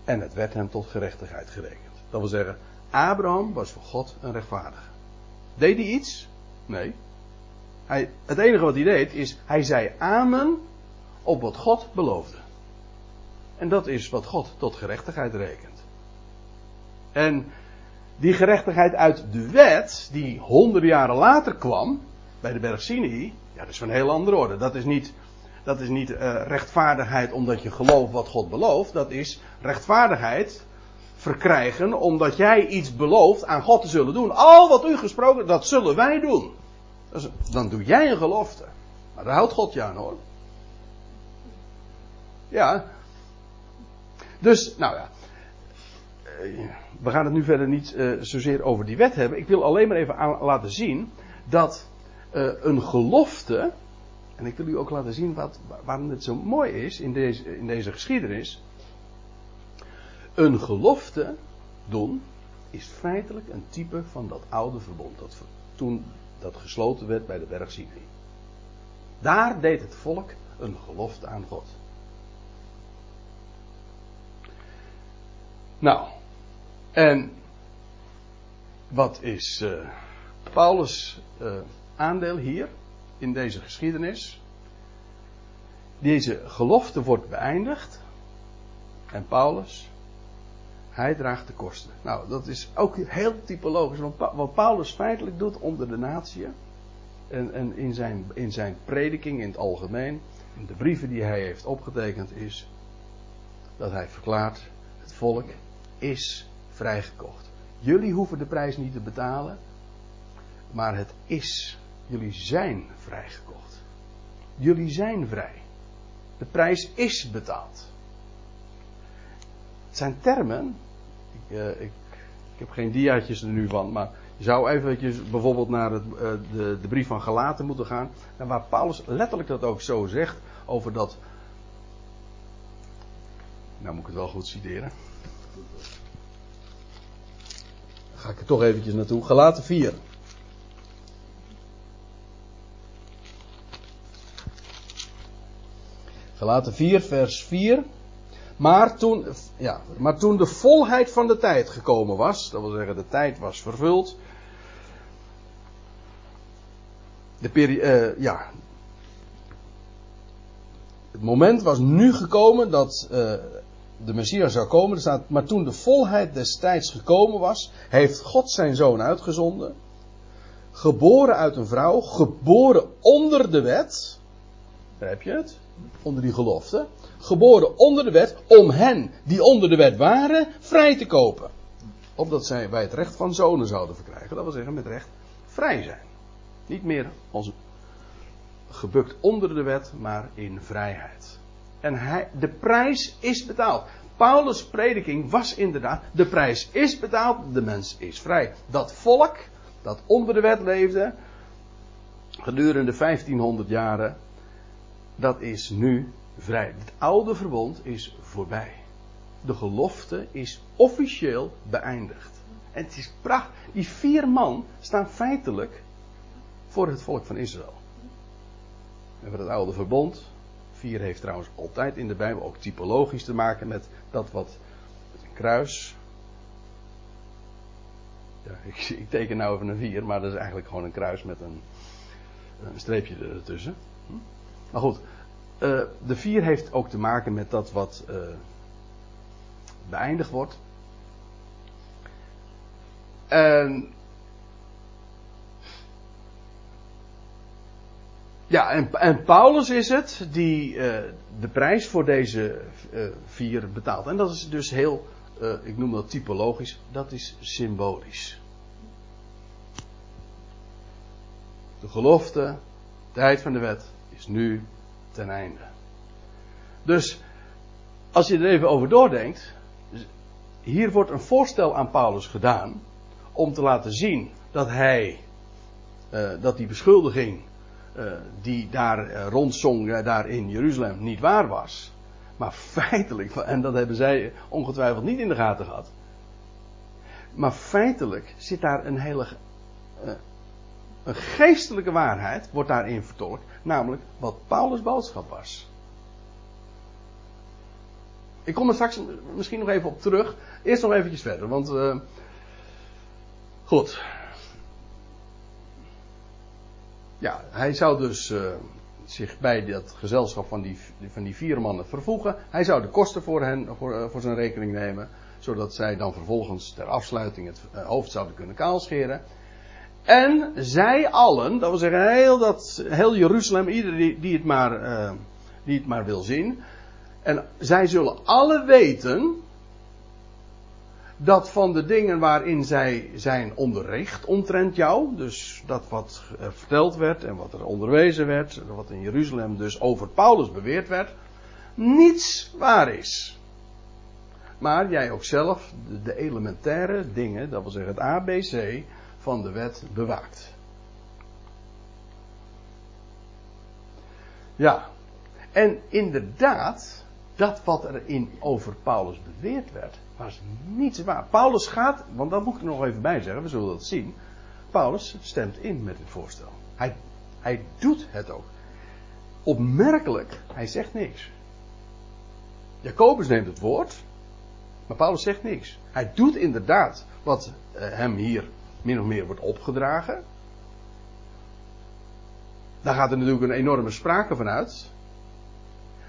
En het werd hem tot gerechtigheid gerekend. Dat wil zeggen, Abraham was voor God een rechtvaardige. Deed hij iets? Nee. Hij, het enige wat hij deed is, hij zei amen op wat God beloofde. En dat is wat God tot gerechtigheid rekent. En die gerechtigheid uit de wet, die honderden jaren later kwam, bij de berg ja, dat is van een heel andere orde. Dat is niet, dat is niet uh, rechtvaardigheid omdat je gelooft wat God belooft. Dat is rechtvaardigheid verkrijgen omdat jij iets belooft aan God te zullen doen. Al wat u gesproken, dat zullen wij doen. Dan doe jij een gelofte. Maar daar houdt God je aan hoor. Ja. Dus, nou ja. We gaan het nu verder niet uh, zozeer over die wet hebben. Ik wil alleen maar even laten zien dat uh, een gelofte. En ik wil u ook laten zien wat, waarom het zo mooi is in deze, in deze geschiedenis. Een gelofte doen is feitelijk een type van dat oude verbond dat toen dat gesloten werd bij de berg Sinai. Daar deed het volk een gelofte aan God. Nou, en wat is uh, Paulus' uh, aandeel hier in deze geschiedenis? Deze gelofte wordt beëindigd en Paulus hij draagt de kosten. Nou, dat is ook heel typologisch. Want wat Paulus feitelijk doet onder de natie. En, en in, zijn, in zijn prediking in het algemeen. In de brieven die hij heeft opgetekend is. Dat hij verklaart. Het volk is vrijgekocht. Jullie hoeven de prijs niet te betalen. Maar het is. Jullie zijn vrijgekocht. Jullie zijn vrij. De prijs is betaald. Het zijn termen. Ik, uh, ik, ik, heb geen diaatjes er nu van, maar je zou eventjes bijvoorbeeld naar het, uh, de, de, brief van Galaten moeten gaan. En waar Paulus letterlijk dat ook zo zegt over dat. Nou moet ik het wel goed citeren. Ga ik er toch eventjes naartoe. Galaten 4. Galaten 4, vers 4. Maar toen, ja, maar toen de volheid van de tijd gekomen was, dat wil zeggen de tijd was vervuld. De peri uh, ja, het moment was nu gekomen dat uh, de Messias zou komen. Er staat, maar toen de volheid des tijds gekomen was, heeft God zijn zoon uitgezonden. Geboren uit een vrouw, geboren onder de wet. Daar heb je het, onder die gelofte geboren onder de wet, om hen die onder de wet waren, vrij te kopen. Opdat zij wij het recht van zonen zouden verkrijgen. Dat wil zeggen met recht vrij zijn. Niet meer als gebukt onder de wet, maar in vrijheid. En hij, de prijs is betaald. Paulus' prediking was inderdaad, de prijs is betaald, de mens is vrij. Dat volk dat onder de wet leefde, gedurende 1500 jaren, dat is nu vrij. Het oude verbond is voorbij. De gelofte is officieel beëindigd. En het is prachtig. Die vier man staan feitelijk voor het volk van Israël. En voor het oude verbond. Vier heeft trouwens altijd in de Bijbel ook typologisch te maken met dat wat met een kruis. Ik, ik teken nou even een vier, maar dat is eigenlijk gewoon een kruis met een, een streepje ertussen. Hm? Maar goed, uh, de vier heeft ook te maken met dat wat uh, beëindigd wordt. En. Ja, en, Paulus is het die uh, de prijs voor deze vier betaalt. En dat is dus heel, ik noem dat typologisch, dat is symbolisch. De gelofte, de tijd van de wet, is nu ten einde. Dus als je er even over doordenkt, hier wordt een voorstel aan Paulus gedaan om te laten zien dat hij, dat die beschuldiging die daar uh, rondzong, daar in Jeruzalem, niet waar was. Maar feitelijk, en dat hebben zij ongetwijfeld niet in de gaten gehad. Maar feitelijk zit daar een hele. een geestelijke waarheid wordt daarin vertolkt. Namelijk wat Paulus' boodschap was. Ik kom er straks misschien nog even op terug. Eerst nog eventjes verder, want. Goed. Ja, hij zou dus uh, zich bij dat gezelschap van die, van die vier mannen vervoegen. Hij zou de kosten voor hen, voor, uh, voor zijn rekening nemen. Zodat zij dan vervolgens ter afsluiting het hoofd zouden kunnen kaalscheren. En zij allen, dat wil zeggen heel, dat, heel Jeruzalem, iedereen die, die, het maar, die het maar wil zien en zij zullen alle weten dat van de dingen waarin zij zijn onderricht omtrent jou, dus dat wat verteld werd en wat er onderwezen werd, wat in Jeruzalem dus over Paulus beweerd werd, niets waar is. Maar jij ook zelf de elementaire dingen, dat wil zeggen het ABC van de wet bewaakt. Ja, en inderdaad, dat wat er in over Paulus beweerd werd, was niets waar. Paulus gaat, want dat moet ik er nog even bij zeggen, we zullen dat zien. Paulus stemt in met het voorstel. Hij, hij doet het ook. Opmerkelijk, hij zegt niks. Jacobus neemt het woord, maar Paulus zegt niks. Hij doet inderdaad wat eh, hem hier min of meer wordt opgedragen. Daar gaat er natuurlijk een enorme sprake van uit.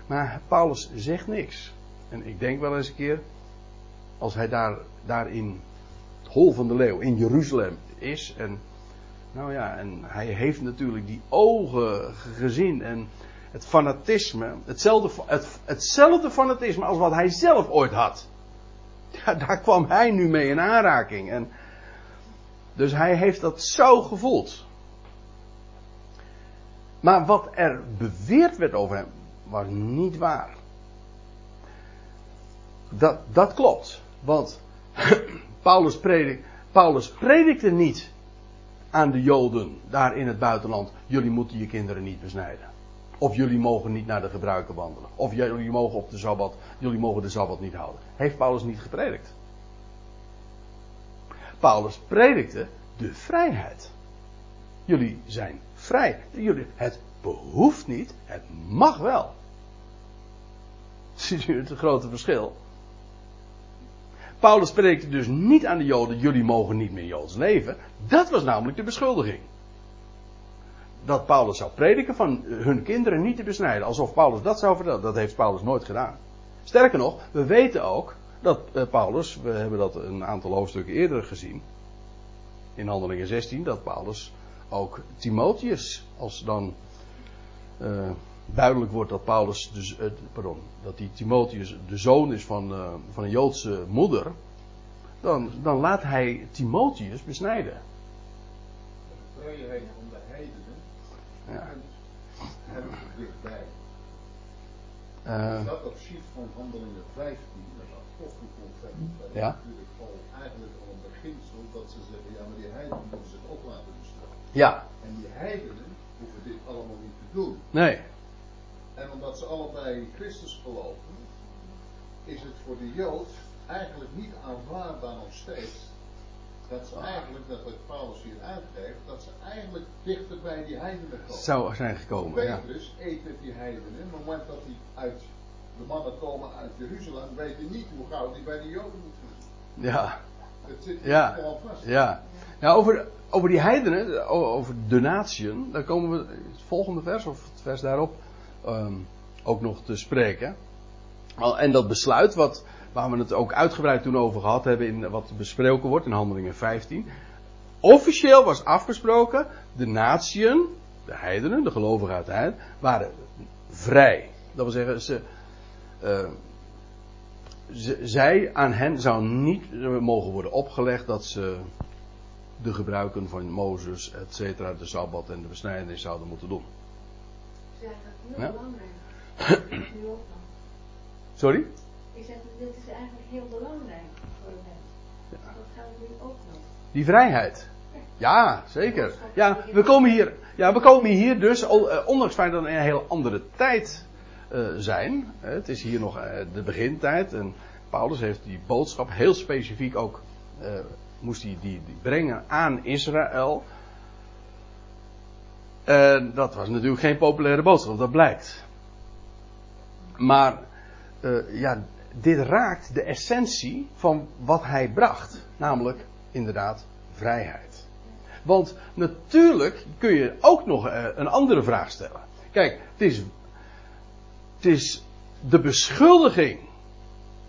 Maar Paulus zegt niks. En ik denk wel eens een keer, als hij daar, daar in het hol van de leeuw, in Jeruzalem is. En, nou ja, en hij heeft natuurlijk die ogen gezien en het fanatisme. Hetzelfde, het, hetzelfde fanatisme als wat hij zelf ooit had. Ja, daar kwam hij nu mee in aanraking. En, dus hij heeft dat zo gevoeld. Maar wat er beweerd werd over hem, was niet waar. Dat, dat klopt. Want Paulus, predik, Paulus predikte niet aan de Joden daar in het buitenland: jullie moeten je kinderen niet besnijden. Of jullie mogen niet naar de gebruiken wandelen. Of jullie mogen op de Sabbat, jullie mogen de Sabbat niet houden. Heeft Paulus niet gepredikt. Paulus predikte de vrijheid. Jullie zijn vrij. Jullie, het behoeft niet, het mag wel. Ziet u het grote verschil? Paulus spreekte dus niet aan de Joden: jullie mogen niet meer Joods leven. Dat was namelijk de beschuldiging. Dat Paulus zou prediken van hun kinderen niet te besnijden. Alsof Paulus dat zou vertellen. Dat heeft Paulus nooit gedaan. Sterker nog, we weten ook dat uh, Paulus, we hebben dat een aantal hoofdstukken eerder gezien. In Handelingen 16, dat Paulus ook Timotheus als dan. Uh, duidelijk wordt dat Paulus, dus, uh, pardon, dat die Timotheus de zoon is van, uh, van een Joodse moeder, dan, dan laat hij Timotheus besnijden. De van de heidenen ja. we dichtbij. Uh, Als dat op ziet van handelingen 15, dat apostelconvent, dat is ja. natuurlijk al eigenlijk al een beginsel dat ze zeggen, ja maar die heidenen moeten zich ook laten bestaan. Ja. En die heidenen hoeven dit allemaal niet te doen. Nee. En omdat ze allebei in Christus geloven, is het voor de Jood eigenlijk niet aanvaardbaar nog steeds. Dat ze eigenlijk, dat wat Paulus hier uitgeeft, dat ze eigenlijk dichter bij die heidenen komen. Zou zijn gekomen, Petrus ja. eet met die heidenen. Op het moment dat die uit, de mannen komen uit Jeruzalem, weet hij niet hoe gauw die bij de Joden moet zijn. Ja. Het zit ja. vast. Ja. Ja, over, over die heidenen, over de natieën, daar komen we het volgende vers of het vers daarop um, ook nog te spreken. En dat besluit, wat, waar we het ook uitgebreid toen over gehad hebben, in wat besproken wordt in Handelingen 15. Officieel was afgesproken, de natieën, de heidenen, de gelovigen uit de heiden, waren vrij. Dat wil zeggen, ze, uh, zij, aan hen zou niet mogen worden opgelegd dat ze de gebruiken van Mozes, et cetera, de Sabbat en de besnijdenis zouden moeten doen. Ja, dat is heel ja? belangrijk. Sorry? Ik zeg, dit is eigenlijk heel belangrijk voor de mens. Dat gaan we nu ook nog. Die vrijheid. Ja, zeker. Ja, we komen hier, ja, we komen hier dus, eh, ondanks feit dat we in een heel andere tijd eh, zijn. Het is hier nog eh, de begintijd. En Paulus heeft die boodschap heel specifiek ook, eh, moest hij die, die brengen aan Israël. En dat was natuurlijk geen populaire boodschap, dat blijkt. Maar, eh, ja, dit raakt de essentie van wat hij bracht. Namelijk, inderdaad, vrijheid. Want natuurlijk kun je ook nog eh, een andere vraag stellen. Kijk, het is, het is de beschuldiging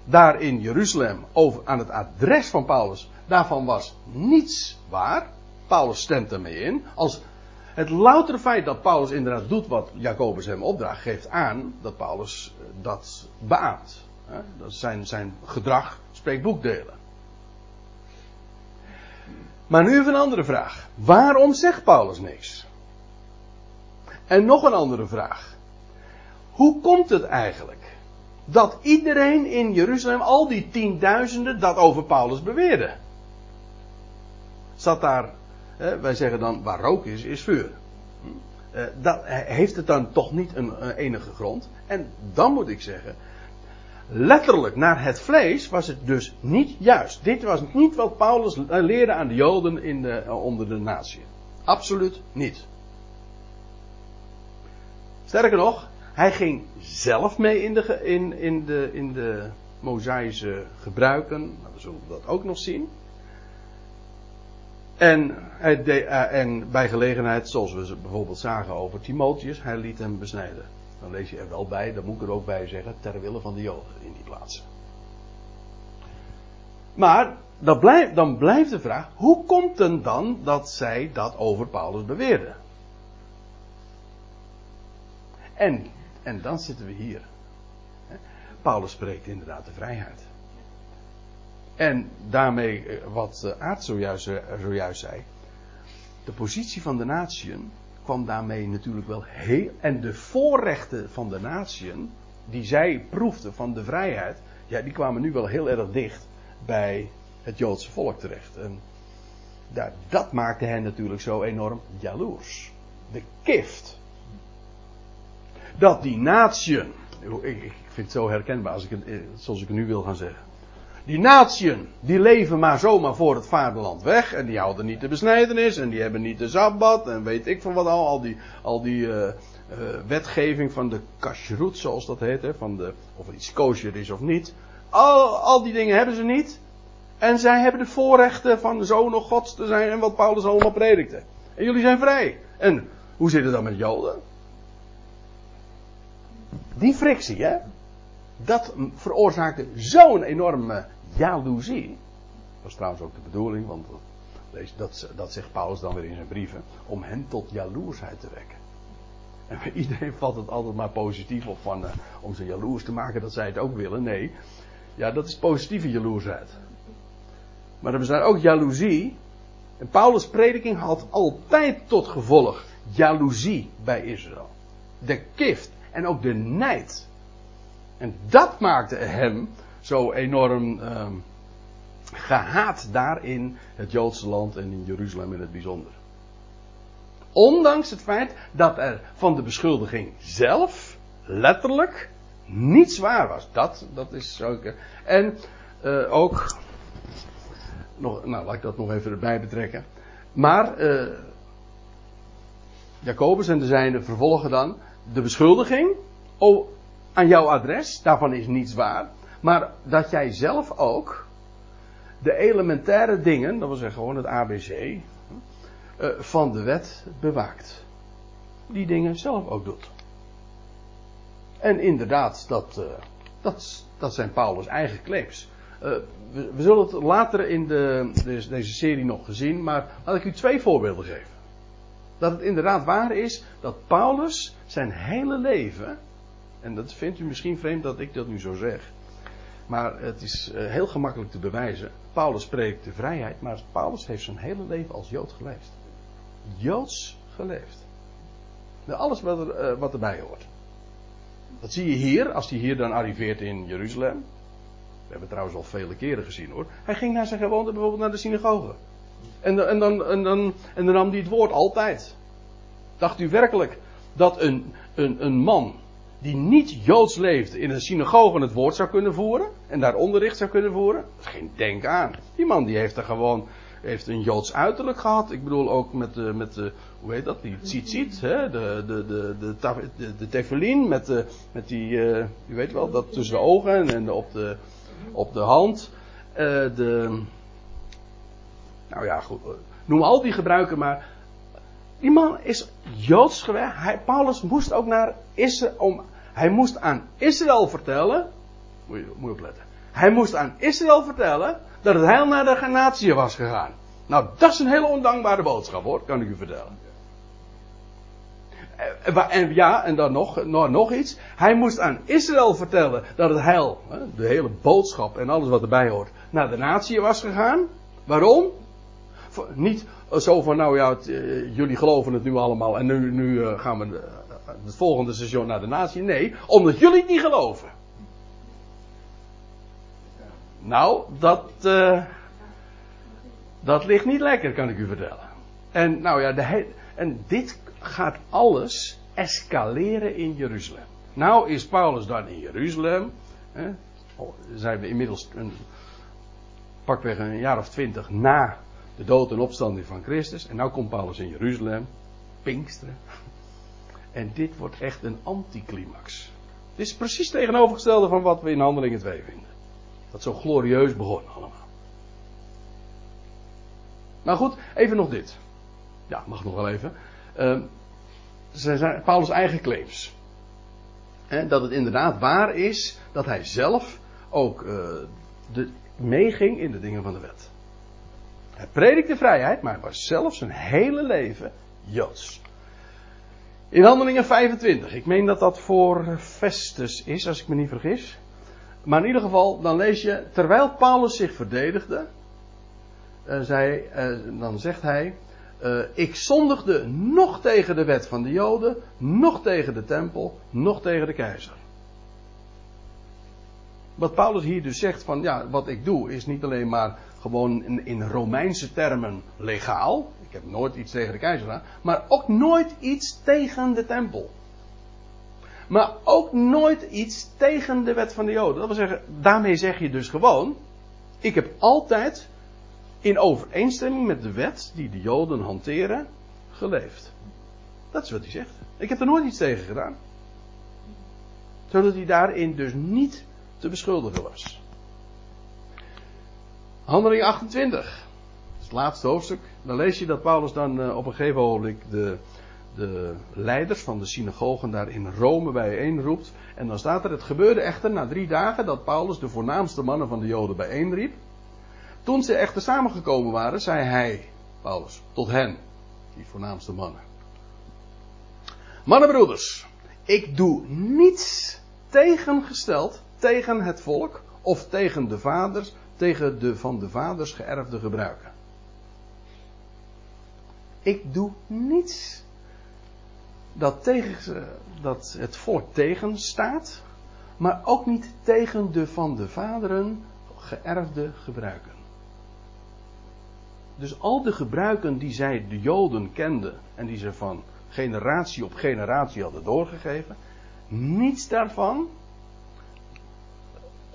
daar in Jeruzalem over, aan het adres van Paulus. Daarvan was niets waar. Paulus stemt ermee in. Als het loutere feit dat Paulus inderdaad doet wat Jacobus hem opdraagt, geeft aan dat Paulus eh, dat beaamt. Dat zijn, zijn gedrag spreekt boekdelen. Maar nu even een andere vraag. Waarom zegt Paulus niks? En nog een andere vraag. Hoe komt het eigenlijk dat iedereen in Jeruzalem, al die tienduizenden, dat over Paulus beweerde? Zat daar, wij zeggen dan, waar rook is, is vuur. Hm? Eh, dat, heeft het dan toch niet een, een enige grond? En dan moet ik zeggen, letterlijk naar het vlees was het dus niet juist. Dit was niet wat Paulus leerde aan de Joden in de, onder de natie. Absoluut niet. Sterker nog, hij ging zelf mee in de, in, in de, in de Mosaïsche gebruiken. Nou, we zullen dat ook nog zien. En, uh, en bij gelegenheid, zoals we bijvoorbeeld zagen over Timotheus, hij liet hem besnijden. Dan lees je er wel bij, dan moet ik er ook bij zeggen, ter wille van de Joden in die plaatsen. Maar blijft, dan blijft de vraag, hoe komt het dan dat zij dat over Paulus beweerden? En, en dan zitten we hier. Paulus spreekt inderdaad de vrijheid. En daarmee, wat Aard zojuist, zojuist zei, de positie van de natieën kwam daarmee natuurlijk wel heel. En de voorrechten van de natieën, die zij proefden van de vrijheid, ja, die kwamen nu wel heel erg dicht bij het Joodse volk terecht. En ja, dat maakte hen natuurlijk zo enorm jaloers. De kift. Dat die natieën, ik, ik vind het zo herkenbaar als ik het, zoals ik het nu wil gaan zeggen. Die natieën, die leven maar zomaar voor het vaderland weg. En die houden niet de besnijdenis. En die hebben niet de sabbat. En weet ik van wat al. Al die, al die uh, uh, wetgeving van de kashrut, zoals dat heet. Hè, van de, of iets kosher is of niet. Al, al die dingen hebben ze niet. En zij hebben de voorrechten van de zoon nog gods te zijn. En wat Paulus allemaal predikte. En jullie zijn vrij. En hoe zit het dan met Joden? Die frictie, hè? Dat veroorzaakte zo'n enorme jaloezie. Dat was trouwens ook de bedoeling, want dat, dat zegt Paulus dan weer in zijn brieven. Om hen tot jaloersheid te wekken. En iedereen valt het altijd maar positief op van, uh, om ze jaloers te maken dat zij het ook willen. Nee, ja, dat is positieve jaloersheid. Maar er bestaat ook jaloezie. En Paulus' prediking had altijd tot gevolg jaloezie bij Israël. De kift en ook de nijd. En dat maakte hem zo enorm uh, gehaat daar in het Joodse land en in Jeruzalem in het bijzonder. Ondanks het feit dat er van de beschuldiging zelf letterlijk niets waar was. Dat, dat is zeker. En uh, ook. Nog, nou, laat ik dat nog even erbij betrekken. Maar. Uh, Jacobus en de zijne vervolgen dan de beschuldiging. Aan jouw adres, daarvan is niets waar. Maar dat jij zelf ook de elementaire dingen, dat wil zeggen gewoon het ABC, van de wet bewaakt. Die dingen zelf ook doet. En inderdaad, dat, dat, dat zijn Paulus' eigen claims. We, we, zullen het later in de, deze serie nog gezien, maar laat ik u twee voorbeelden geven. Dat het inderdaad waar is dat Paulus zijn hele leven en dat vindt u misschien vreemd dat ik dat nu zo zeg. Maar het is heel gemakkelijk te bewijzen. Paulus spreekt de vrijheid, maar Paulus heeft zijn hele leven als Jood geleefd. Joods geleefd. Alles wat, er, wat erbij hoort. Dat zie je hier, als hij hier dan arriveert in Jeruzalem. We hebben het trouwens al vele keren gezien hoor. Hij ging naar zijn gewoonte bijvoorbeeld naar de synagoge. En, en, dan, en, dan, en dan nam hij het woord altijd. Dacht u werkelijk dat een, een, een man die niet joods leefde in een synagoge het woord zou kunnen voeren? En daar onderricht zou kunnen voeren? Geen denk aan. Die man die heeft er gewoon heeft een joods uiterlijk gehad. Ik bedoel ook met de, met hoe heet dat, die tzitzit, hè? De, de, de, de, de, tefillin met, de, met die, uh, u weet wel, dat tussen de ogen en op de, op de hand. Uh, de, nou ja, goed, noem al die gebruiken maar. Die man is joods Paulus moest ook naar Israël, om, hij moest aan Israël vertellen, moet je, moet opletten. Hij moest aan Israël vertellen dat het heil naar de natie was gegaan. Nou, dat is een hele ondankbare boodschap hoor, kan ik u vertellen. Eh, en ja, en dan nog, nog, nog iets. Hij moest aan Israël vertellen dat het heil, de hele boodschap en alles wat erbij hoort, naar de natie was gegaan. Waarom? Niet zo van, nou ja, eh, jullie geloven het nu allemaal en nu, nu uh, gaan we het volgende seizoen naar de natie. Nee, omdat jullie het niet geloven. Nou, dat, dat ligt niet lekker, kan ik u vertellen. En nou ja, de en dit gaat alles escaleren in Jeruzalem. Nou is Paulus dan in Jeruzalem. Hè, oh, zijn we inmiddels een, pakweg een jaar of twintig na de dood en opstanding van Christus. En nou komt Paulus in Jeruzalem. Pinksteren. En dit wordt echt een anticlimax. Dit is precies tegenovergestelde van wat we in Handelingen 2 vinden. Dat zo glorieus begon allemaal. Nou goed, even nog dit. Ja, mag nog wel even. Uh, zijn Paulus' eigen claims. dat het inderdaad waar is dat hij zelf ook uh, de, meeging in de dingen van de wet. Hij predikte vrijheid, maar hij was zelf zijn hele leven Joods. In Handelingen 25, ik meen dat dat voor Festus is, als ik me niet vergis. Maar in ieder geval, dan lees je, terwijl Paulus zich verdedigde, uh, zei, uh, dan zegt hij, uh, ik zondigde nog tegen de wet van de Joden, nog tegen de tempel, nog tegen de keizer. Wat Paulus hier dus zegt van, ja, wat ik doe is niet alleen maar gewoon in, in Romeinse termen legaal. Ik heb nooit iets tegen de keizer gedaan, maar ook nooit iets tegen de tempel. Maar ook nooit iets tegen de wet van de Joden. Dat wil zeggen, daarmee zeg je dus gewoon: ik heb altijd in overeenstemming met de wet die de Joden hanteren, geleefd. Dat is wat hij zegt. Ik heb er nooit iets tegen gedaan. Zodat hij daarin dus niet te beschuldigen was. Handeling 28. Dat is het laatste hoofdstuk. Dan lees je dat Paulus dan eh, op een gegeven ogenblik de, de leiders van de synagogen daar in Rome bijeenroept. En dan staat er, het gebeurde echter na drie dagen dat Paulus de voornaamste mannen van de Joden bijeenriep. Toen ze echter samengekomen waren, zei hij, Paulus, tot hen, die voornaamste mannen. Mannenbroeders, ik doe niets tegengesteld tegen het volk of tegen de vaders, tegen de van de vaders geërfde gebruiken. Ik doe niets dat, tegen, dat het volk tegenstaat, maar ook niet tegen de van de vaderen geërfde gebruiken. Dus al de gebruiken die zij, de Joden, kenden en die ze van generatie op generatie hadden doorgegeven, niets daarvan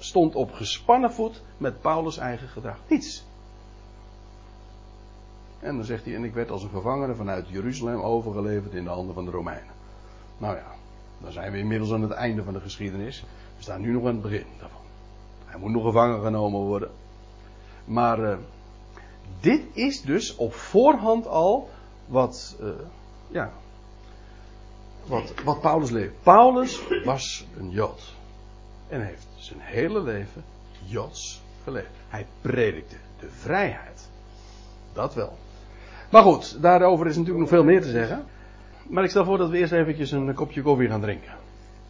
stond op gespannen voet met Paulus' eigen gedrag. Niets. En dan zegt hij, en ik werd als een gevangene vanuit Jeruzalem overgeleverd in de handen van de Romeinen. Nou ja, dan zijn we inmiddels aan het einde van de geschiedenis. We staan nu nog aan het begin daarvan. Hij moet nog gevangen genomen worden. Maar uh, dit is dus op voorhand al wat, uh, ja, wat, wat Paulus leeft. Paulus was een Jood. En heeft zijn hele leven Joods geleefd. Hij predikte de vrijheid. Dat wel. Maar goed, daarover is natuurlijk nog veel meer te zeggen. Maar ik stel voor dat we eerst eventjes een kopje koffie gaan drinken.